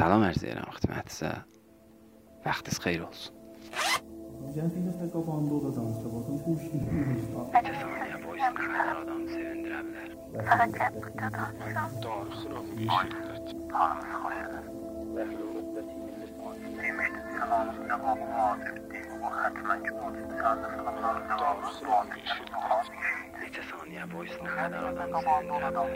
Salam ərz edirəm xidmətinizə. Vaxtınız xeyir olsun. Gəlin bir dəfə qabağında o da danışsa, baxın bu işin Neçə saniyə voice nə qədər adamı sevindirə bilər. Darıxıram bir şiddət. Darıxıram bir şiddət. Neçə saniyə voice nə qədər adamı sevindirə bilər.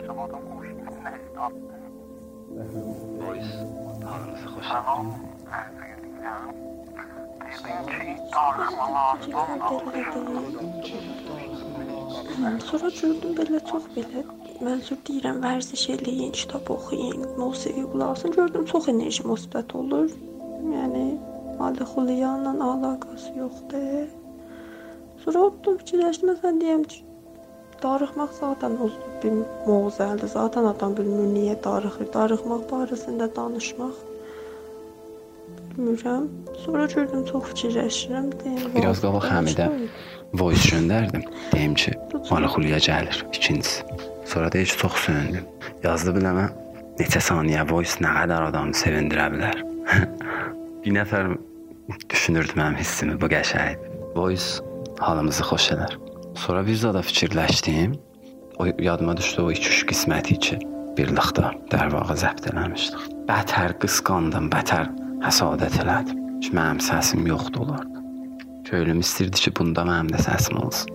Voice halınızı xoş Sonra gördüm belə çox belə mənzur deyirəm vərziş eləyin, kitab oxuyun, musiqi qulaq asın. Gördüm çox enerji müsbət olur. Yəni Ali Xuliyanla əlaqəsi yoxdur. Sonra oturdum fikirləşdim məsələn deyəm ki, darıxmaq zaten uzun bir mövzudur. Zaten adam bilmir niyə darıxır. Darıxmaq barəsində danışmaq bilmirəm. Sonra gördüm çox fikirləşirəm. Deyim, Biraz qabaq Həmidə voice göndərdim. Deyim ki, Xuliya gəlir ikincisi. Sonra deyir ki, çox söyündüm. Yazdı biləmə neçə saniyə voice nə qədər adamı sevindirə bilər. bir nəfər düşünürdü mənim hissimi bu qəşəngdir. Voice halımızı xoş edər. Sonra bir zada fikirləşdim. O yadıma düşdü o 2-3 qisməti ki, birlikdə dərvağa zəbt eləmişdik. Bətər qısqandım, bətər həsadət elədim. Ki mənim səsim yoxdur olardı. Köylüm istirdi ki, bunda mənim də səsim olsun.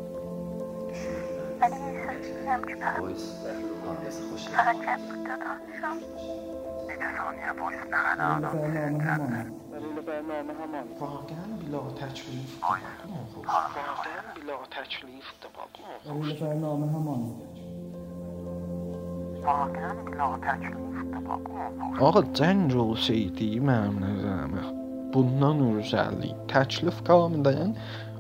Voice halımızı xoş edər. واقعا بلا تکلیف Vardım bila təklifdir bax. ولی برنامه همان Ağa cəng olsaydı mənim nəzərimə bundan özəllik təklif qamdən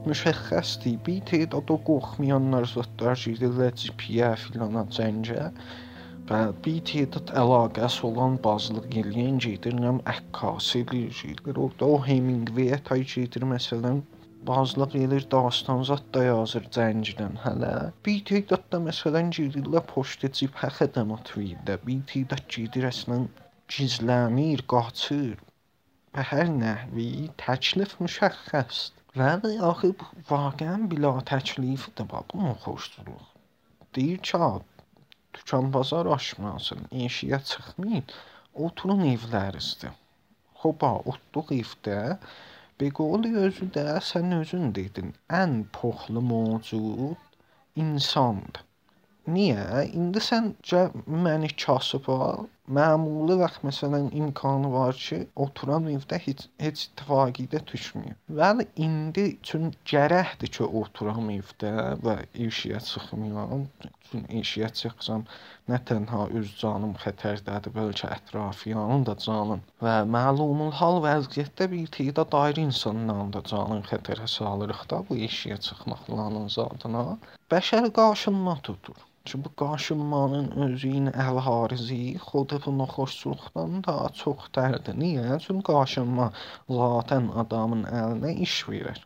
müşəxxəsdir. Bir tədad o qorxmayanlar zətlər gedirlər GP-yə filana cəngə və bir tədad əlaqəsi olan bazlıq eləyən gedirəm əkkası eləyir. Orada o Hemingway tay gedir məsələn bazlıq eləyir dastan zət da yazır cəngdən hələ. Bir tədad da məsələn gedirlər poçta cibhə xədəmat verdə. Bir tədad gedir əslən gizlənir, qaçır. Və hər nəhvi təklif müşəxxəsdir. Vəli axı vaqəən bila təklifdir bax, bu xoşluq. Deyir ki, dükan bazar açmasın, eşiyə çıxmayın, oturun evlərinizdə. Xoba, otduq evdə, Beqoli özü də sən özün dedin, ən poxlu mövcud insandır. Niyə? İndi sən məni kasıba, məmuli vaxt məsələn imkanı var ki, oturan evdə heç heç ittifaqiyyə düşmür. Bəli, indi üçün gərəkdir ki, oturam evdə və eşiyə çıxmayam. Çünki eşiyə çıxsam nə tənha öz canım xətərdədir, bəlkə ətrafyanın da canın və məlumul hal vəziyyətdə bir tədad ayrı insanların da canını xətərə salırıq da bu eşiyə çıxmaqların zadına. Bəşər qarşınma tutur. Ki bu qaşınmanın özünün əlharizi xodu bu noxoşluqdan daha çoxdərdir. Niyə? Çünki qaşınma zaten adamın əlinə iş verir.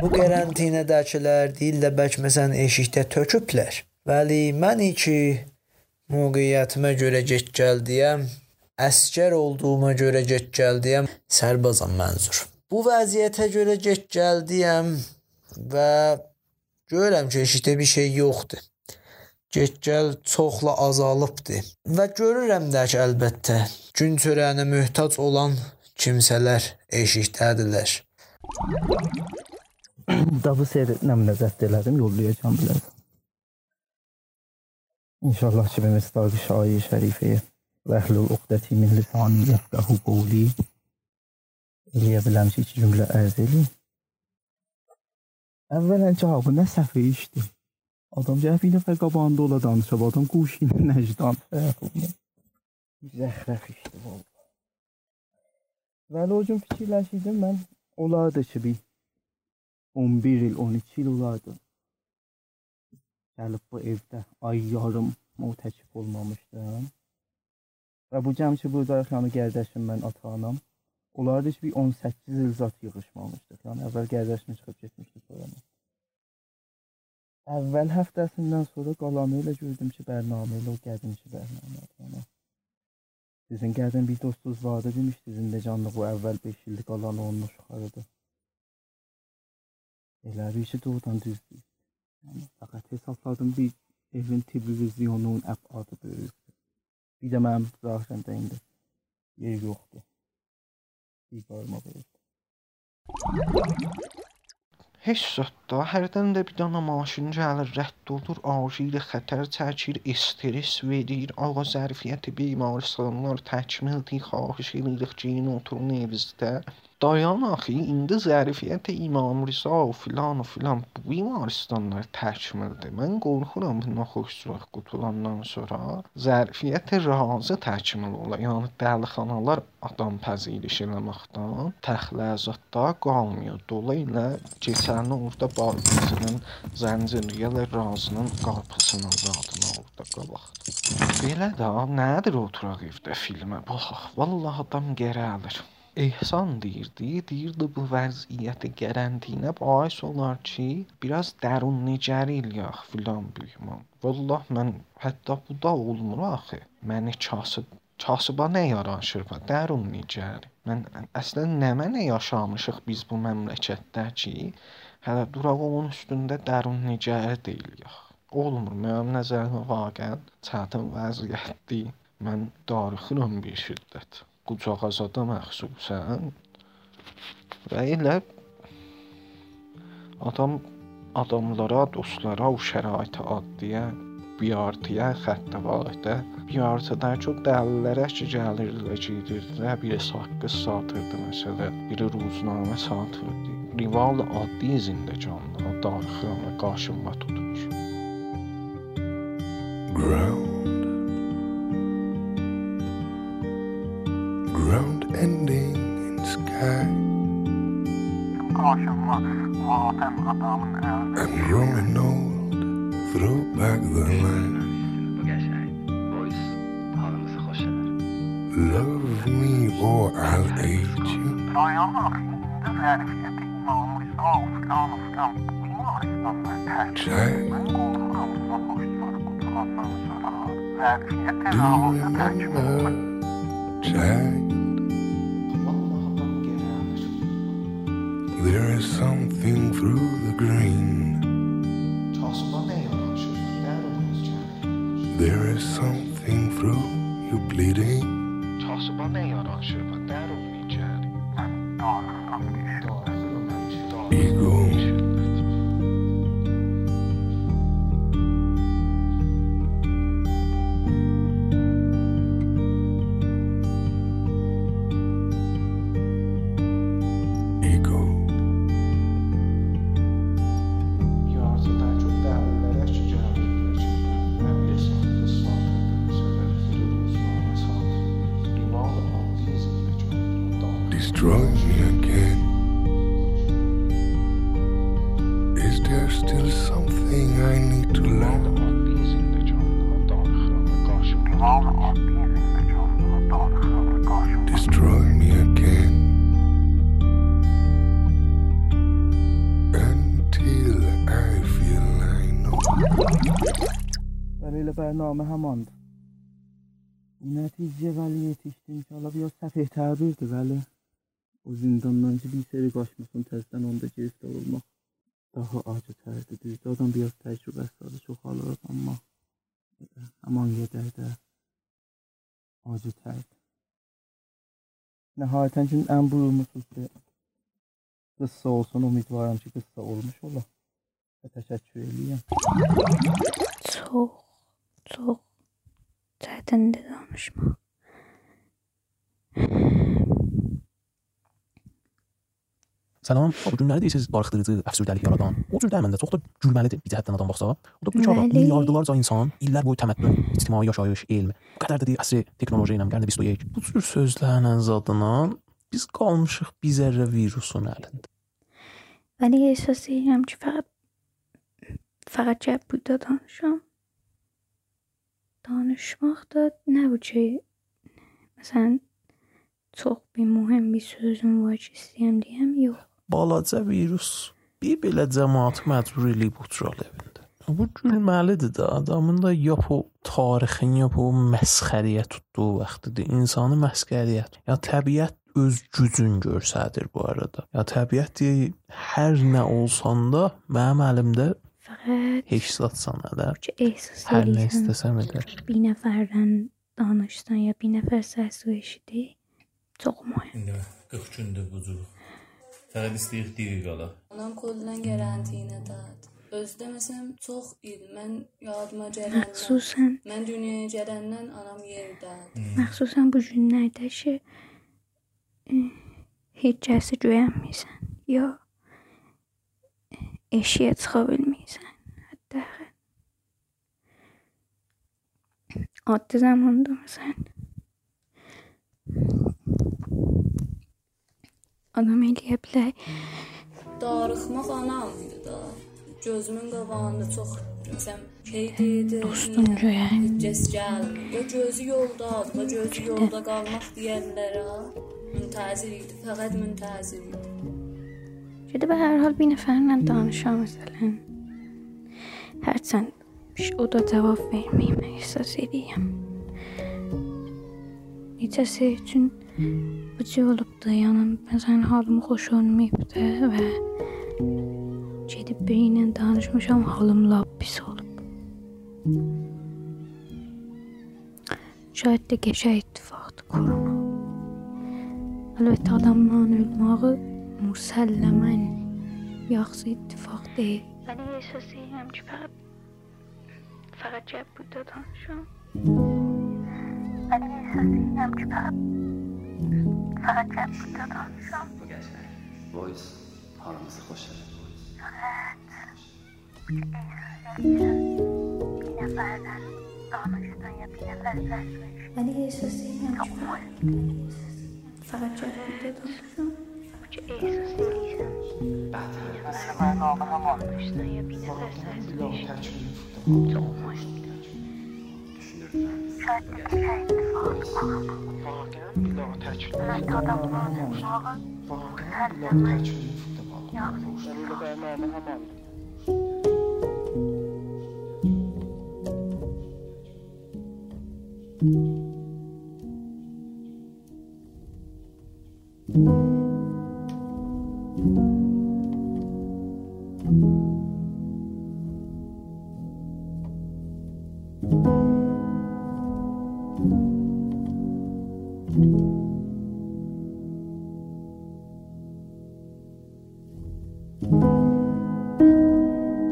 Bu qərantinədəkilər deyirlər bəlkə məsələn eşikdə töküblər. Bəli, mən ki mövqeyyətimə görə get gəldiyəm, əskər olduğuma görə get gəldiyəm, sərbazam mənzur. Bu vəziyyətə görə get gəldiyəm və görürəm ki, eşikdə bir şey yoxdur get-gəl çoxla azalıbdır. Və görürəm də ki, əlbəttə, gün çörəyinə möhtac olan kimsələr eşikdədirlər. Davı seyretmə nəzət elədim, yollayacağam bilər. İnşallah ki, ben mesdaq şair şərifəyə və əhlül uqdəti min lisani yəfqəhu qovli eləyə biləm ki, iki cümlə ərz eləyim. Əvvələn cavabı nə səhvi işdir? Bir nəfər qabağında ola danışıb, adam quş ilə nəcdan fərqində. Zəxrəf işdir bu. Vəli o gün fikirləşirdim mən, olardı ki, bir 11 il, 12 il olardı. Gəlib bu evdə ay yarım mütəkif olmamışdım. Və bu cəm ki, burada yəni gərdəşim mən ata-anam. Olardı ki, bir 18 il zat yığışmamışdıq. Yəni əvvəl gərdəşim çıxıb getmişdi sonra. Əvvəl həftəsindən sonra qalanı ilə gördüm ki, bərnamə ilə o qədimki bərnamə. Yəni Sizin gəldən bir dostunuz vardı demişdi, Zindecanlı bu əvvəl 5 illik alan onun uşağıdır. Elə bir şey doğrudan düzdür. Yəni, fəqət hesabladım bir evin televizyonun əbadı böyükdür. Bir də mənim zahirəndə indi yer yoxdur. Bir barmaq verirdi. Heç zətdə hərdən də bir dana maşın gəlir, rədd olur, acil xətər çəkir, stres verir, ağa zərfiyyəti bimarstanlar təkmildir, xahiş edirik ki, oturun evinizdə. Dayan axı, indi zərfiyyət İmam Rza filan filan bu bimarstanlar təkmildir. Mən qorxuram bundan xoşsurat qutulandan sonra zərfiyyət razı təkmil ola. Yəni dəlixanalar adam pəziriş eləməkdən təxləyazatda qalmıyor. Dolayısıyla keçəni orada barbisinin zəncirliyə razının qarpısının zadına orada qabaqdı. Belə də nədir oturaq evdə filmə baxaq. Vallahi adam gərəlir. Ehsan deyirdi. Deyirdi bu vəziyyəti gərəntinə bais olar ki, biraz dərun nicəri eləyək filan büyümən. Vallah mən hətta bu da olmur axı. Məni kasıb kasıba nə yaraşır və dərun nicəri. Mən əslən nə mənə yaşamışıq biz bu məmləkətdə ki, hələ duraq onun üstündə dərun nicəri deyilək. Olmur. Mənim nəzərimə vaqəən çətin vəziyyətdir. Mən darıxıram bir şiddət qucaq azada məxsusən və elə adam adamlara, dostlara o şəraitə addiyə biartiyə xəttə vaydə biartıda çox dəlillərə ki gəlirlər gedirlər biri saqqız satırdı məsələ biri ruznamə satırdı rival addi zində canlı darıxıram qarşıma tutmuş Ground ending in sky. I'm growing old, throw back the line. Love me or I'll age you. Child, do you remember, child? There is something through the green. There is something through your bleeding. ولی elə bərnamə həmandır. Bu nəticə vəli yetişdi. İnşallah biraz səfeh təbirdir vəli. O zindandan ki bir seri qaçmasın təzdən onda giriftar olmaq daha acı tərdir. Düzdür, adam biraz təcrübəsi var, çox alır amma elə həman gedər də acı tərdir. Nəhayətən ki, ən buyurmusuz bir qıssa olsun, ümidvaram ki, qıssa olmuş ola. Və təşəkkür eləyəm. Çox, soğuq çətindir danışmaq. Salam, o günləri deyirsiniz darıxdırıcı, əfsürdəlik yaradan. O cür deyil məndə, çox da gülməlidir bir cəhətdən adam baxsa. O da bütöv milyardlarca insan illər boyu təməddən, ictimai yaşayış, elm, bu qədər də əsri texnologiya ilə gəldi 21. Bu cür sözlərlə zadına biz qalmışıq bir zərrə virusun əlində. Bəli, əsas deyirəm ki, fəqət fəqətcə bu da danışıram. Danışmaq da nə bu ki, məsələn, çox bir mühüm bir sözüm var ki, istəyəm deyəm, yox. Balaca virus bir belə cəmaat məcbur eləyib oturaq evində. Bu gülməlidir də. Adamın da ya bu tarixin, ya bu məsxəriyə tutduğu vaxtıdır. İnsanı məsxəriyyət. Ya təbiət öz gücün göstərir bu arada. Ya təbiət deyir, hər nə olsan da mənim əlimdə fəqət heç zat sənələr. ki, ehsas Hər nə istəsəm edər. Bir nəfərdən danışsan ya bir nəfər səsi eşidi, çox mühüm. İndi 40 gündür bu cür. Fəqət istəyir diri qala. Anam koldan garantiyinə dad. Özdə məsələn çox il mən yadıma gələndən, Məxsusən, mən dünyaya gələndən anam yerdə. məxsusən bu günlərdə ki, e, heç kəsi görənmirsən. Ya e, eşiyə çıxa bilmirsən. Hətta adlı zamanda məsələn adam eləyə bilər. Darıxmaq anam da. Gözümün qabağında çox məsələn şey deyirdi. Dostum "Niyə göyər." Heç gəlmir. Ya gözü yoldadır, ya gözü yolda qalmaq deyərlər ha. Müntəzir idi, fəqət müntəzir idi. Gedə və hər hal bir nəfərlə danışa məsələn. Hərçənd o da cavab verməyim ehsas edirəm. Neçəsi üçün bu cür olub da yəni məsələn halım xoş olmayıb da və gedib biri ilə danışmışam halım lap pis olub. Şayət də qəşəng ittifaqdır korona. Əlbəttə adamla ölməyi müsəlləmən yaxşı ittifaq deyil. Vəli əsas edirəm ki, fəqət fəqət gəlib burada danışam. Vəli əsas edirəm ki, fəqət fəqət gəlib burada danışam. Bu qəşəng. Voice halımızı xoş edir. Bir nəfərdən danışdan ya bir nəfər səs Vəli əsas edirəm ki, fəqət gəlib burada danışam. Ki ehsas edirəm. Danışdan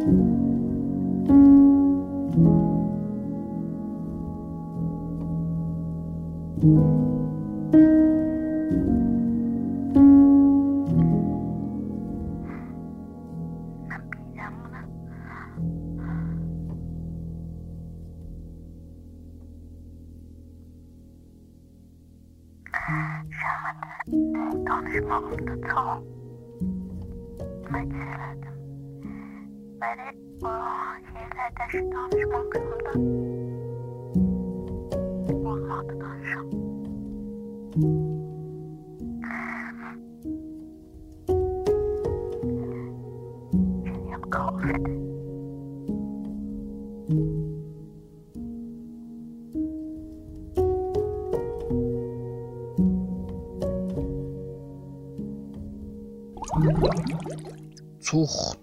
ya bir Çox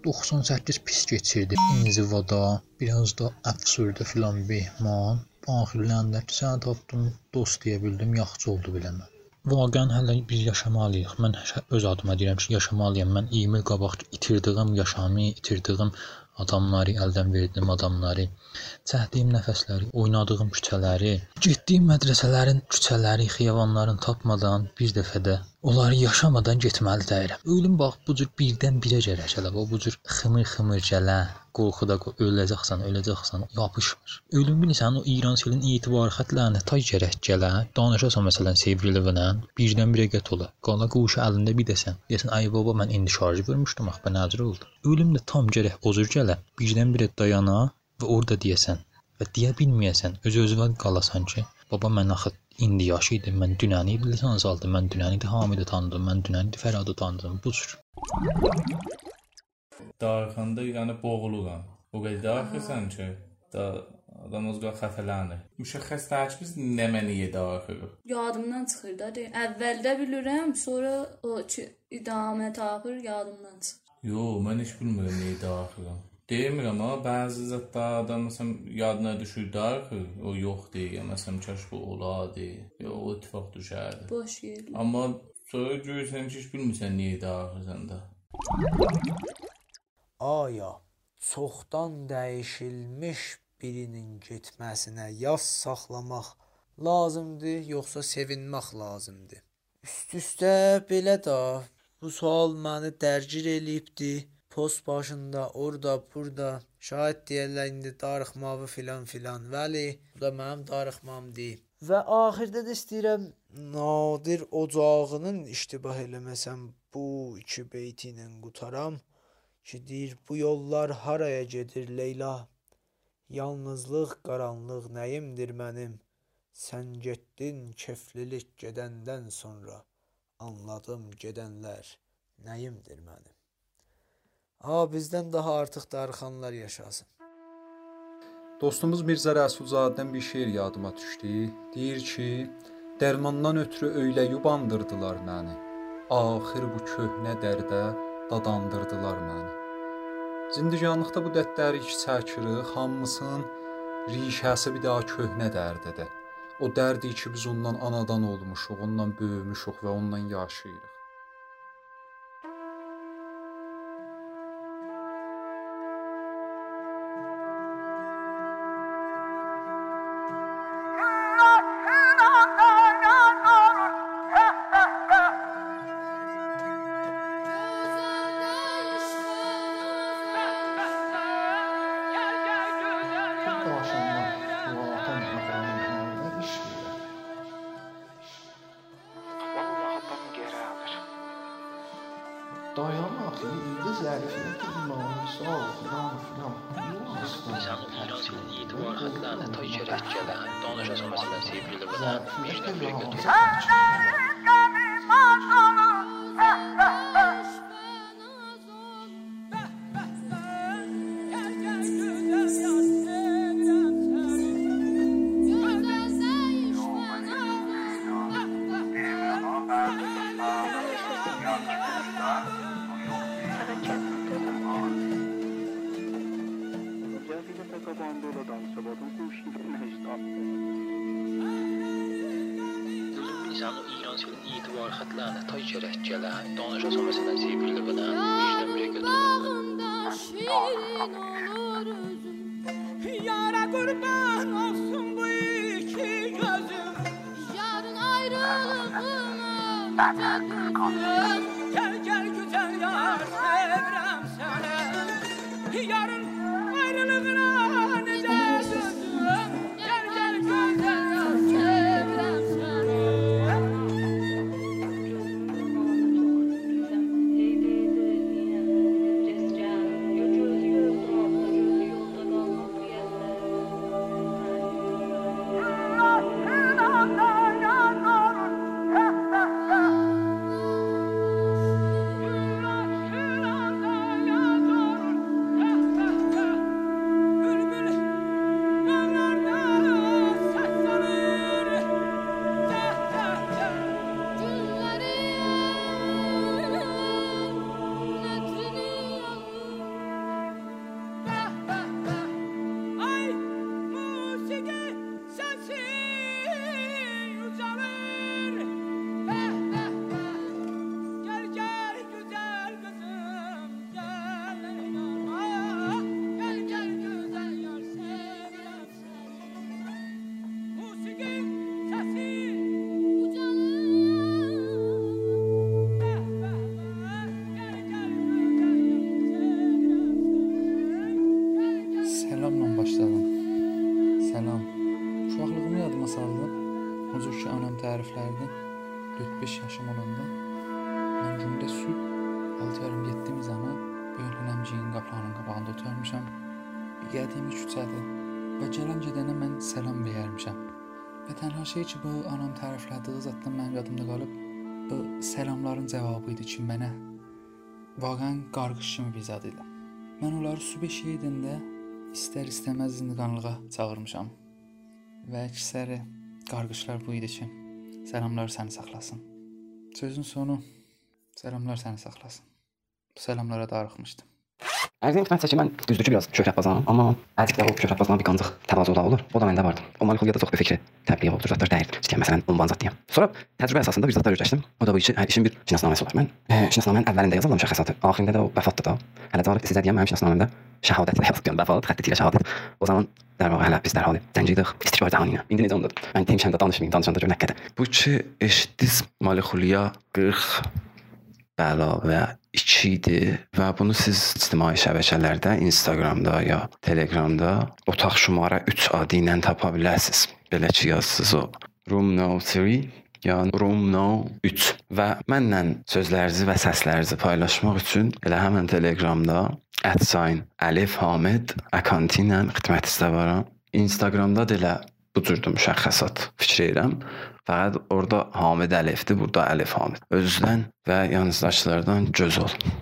98 pis keçirdi. İnzivada, biraz da əfsürdə filan behman. Axirləndə ki, səni tapdım, dost deyə bildim, yaxşı oldu biləmə. Vaqəən hələ biz yaşamalıyıq. Mən öz adıma deyirəm ki, yaşamalıyam. Mən 20 il qabaq itirdiyim yaşamı, itirdiyim adamları, əldən verdiyim adamları, çəkdiyim nəfəsləri, oynadığım küçələri, getdiyim mədrəsələrin küçələri, xiyabanların tapmadan bir dəfə də onları yaşamadan getməli deyirəm. Ölüm bax bu cür birdən birə gərək elə. Bu cür xımır-xımır gələ, qorxuda qo- öləcəksən, öləcəksən, yapışmır. Ölüm bilirsən o İran selin etibar xətlərinə tay gərək gələ. Danışasan məsələn Sevrilivlə, birdən birə qət ola. Qala quşu əlində bir desən. Desən ay baba mən indi şarjı vermişdim, ax ben nəcür oldu. Ölüm də tam gərək ozur gələ. Birdən birə dayana və orada deyəsən və deyə bilməyəsən, öz özünə qalasan ki, baba mən axı indi yaş idim, mən dünəni bilirsən azaldım, mən dünəni də Hamidə tanıdım, mən dünəni də Fəradı tanıdım. Bu cür. Darıxanda yəni boğuluram. O qədər daxilsən ki, da adam qala xəfələnir. Müşəxəs təşxis nə məniyə daxil? Yadımdan çıxır da. deyim. Əvvəldə bilirəm, sonra o idamə tapır yadımdan çıxır. Yo, mən heç bilmirəm nəyə daxilim. Demirəm amma bəzi zətlər adam məsələn yadına düşür daxil, o yox deyir. Məsələn, kaş bu oladı. Ya o ittifaq düşərdi. Boş yer. Amma sonra görürsən ki, heç bilmirsən niyə də. Aya çoxdan dəyişilmiş birinin getməsinə yaz saxlamaq lazımdır, yoxsa sevinmək lazımdır? Üst-üstə belə də bu sual məni dərgir eləyibdi. Post başında, orada, burada şahid deyirlər indi darıxmağı filan filan. Vəli, bu da mənim darıxmamdır. Və axirdə də istəyirəm Nadir ocağının iştibah eləməsəm bu iki beyti ilə qutaram ki deyir bu yollar haraya gedir Leyla? Yalnızlıq, qaranlıq nəyimdir mənim? Sən getdin keflilik gedəndən sonra anladım gedənlər nəyimdir mənim? Ha bizdən daha artıq darıxanlar yaşasın. Dostumuz Mirzə Rəsulzadədən bir şeir yadıma düşdü. Deyir ki, dərmandan ötürü öylə yubandırdılar məni. Axır bu köhnə dərdə dadandırdılar məni. Zindicanlıqda bu dərdləri ki çəkirik, hamısının rişəsi bir daha köhnə dərdədir. O dərdi ki biz ondan anadan olmuşuq, ondan böyümüşük və ondan yaşayırıq. Dayanmaq indi zərfiyyət imanı sağ filan filan. İnsan İran dilinin etibar xətlərinə tay gərək gələn, danışası məsələn sevgili bilən bir nömrə götürür. Dilinin etibar xətlərinə tay gərək gələn, danışası məsələn sevgili bilən bir nömrə götürür. Yara kurban olsun bu iki gözüm Yarın ayrılığına gözüm Gəldiyim küçədə və gələn gedənə mən salam vermişəm. Və tənha şey ki, bu anam təriflədiyi zətdən mənim yadımda qalıb. Bu salamların cavabı idi ki, mənə vaqəən qarğış kimi bir zad idi. Mən onları sübh eşiyə edəndə istər-istəməz zindiqanlığa çağırmışam. Və əksəri qarğışlar bu idi ki, salamlar səni saxlasın. Sözün sonu salamlar səni saxlasın. Bu salamlara darıxmışdım. Ərzinin xidmətçisi mən düzdür ki, biraz şöhrətpazam, amma əziklər o şöhrətpazdan bir qancıq təvazu da olur. O da məndə vardı. O mənim xulqiyada çox bir fikri təbliğ oldu, zətlər dəyildi. İstəyən məsələn, ondan zət deyəm. Sonra təcrübə əsasında bir zətlər öyrəşdim. O da bu işi, işin bir şinasnaməsi olar. Mən e, şinasnamənin əvvəlində yazıldım şəxsatı. Axirində də o vəfatdı da. Hələ də sizə deyəm, mənim şinasnaməmdə şəhadət yazıb deyəm, vəfat xətti ilə şəhadət. O zaman Dər vaxt hələ biz dərhal zəncidik, istikrar cahanına. İndi necə ondadır? Mən demişəm də danışmayım, danışanda gör nə qədər. Bu ki eşitdiniz Mali Xulya 40 bəlavə 2 idi və bunu siz ictimai şəbəkələrdə, Instagramda ya Telegramda otaq şumara 3 adı ilə tapa bilərsiniz. Belə ki, yazsınız o Room No 3 ya Room No 3 və mənlə sözlərinizi və səslərinizi paylaşmaq üçün elə həmin Telegramda @sign Əlif Hamid akkauntu ilə xidmətinizdə varam. Instagramda da elə bu cürdür müşəxəsat fikir edirəm. Fəqət orada Hamid Əlifdir, burada Əlif Hamid. Özünüzdən və yanınızdakılardan göz olun.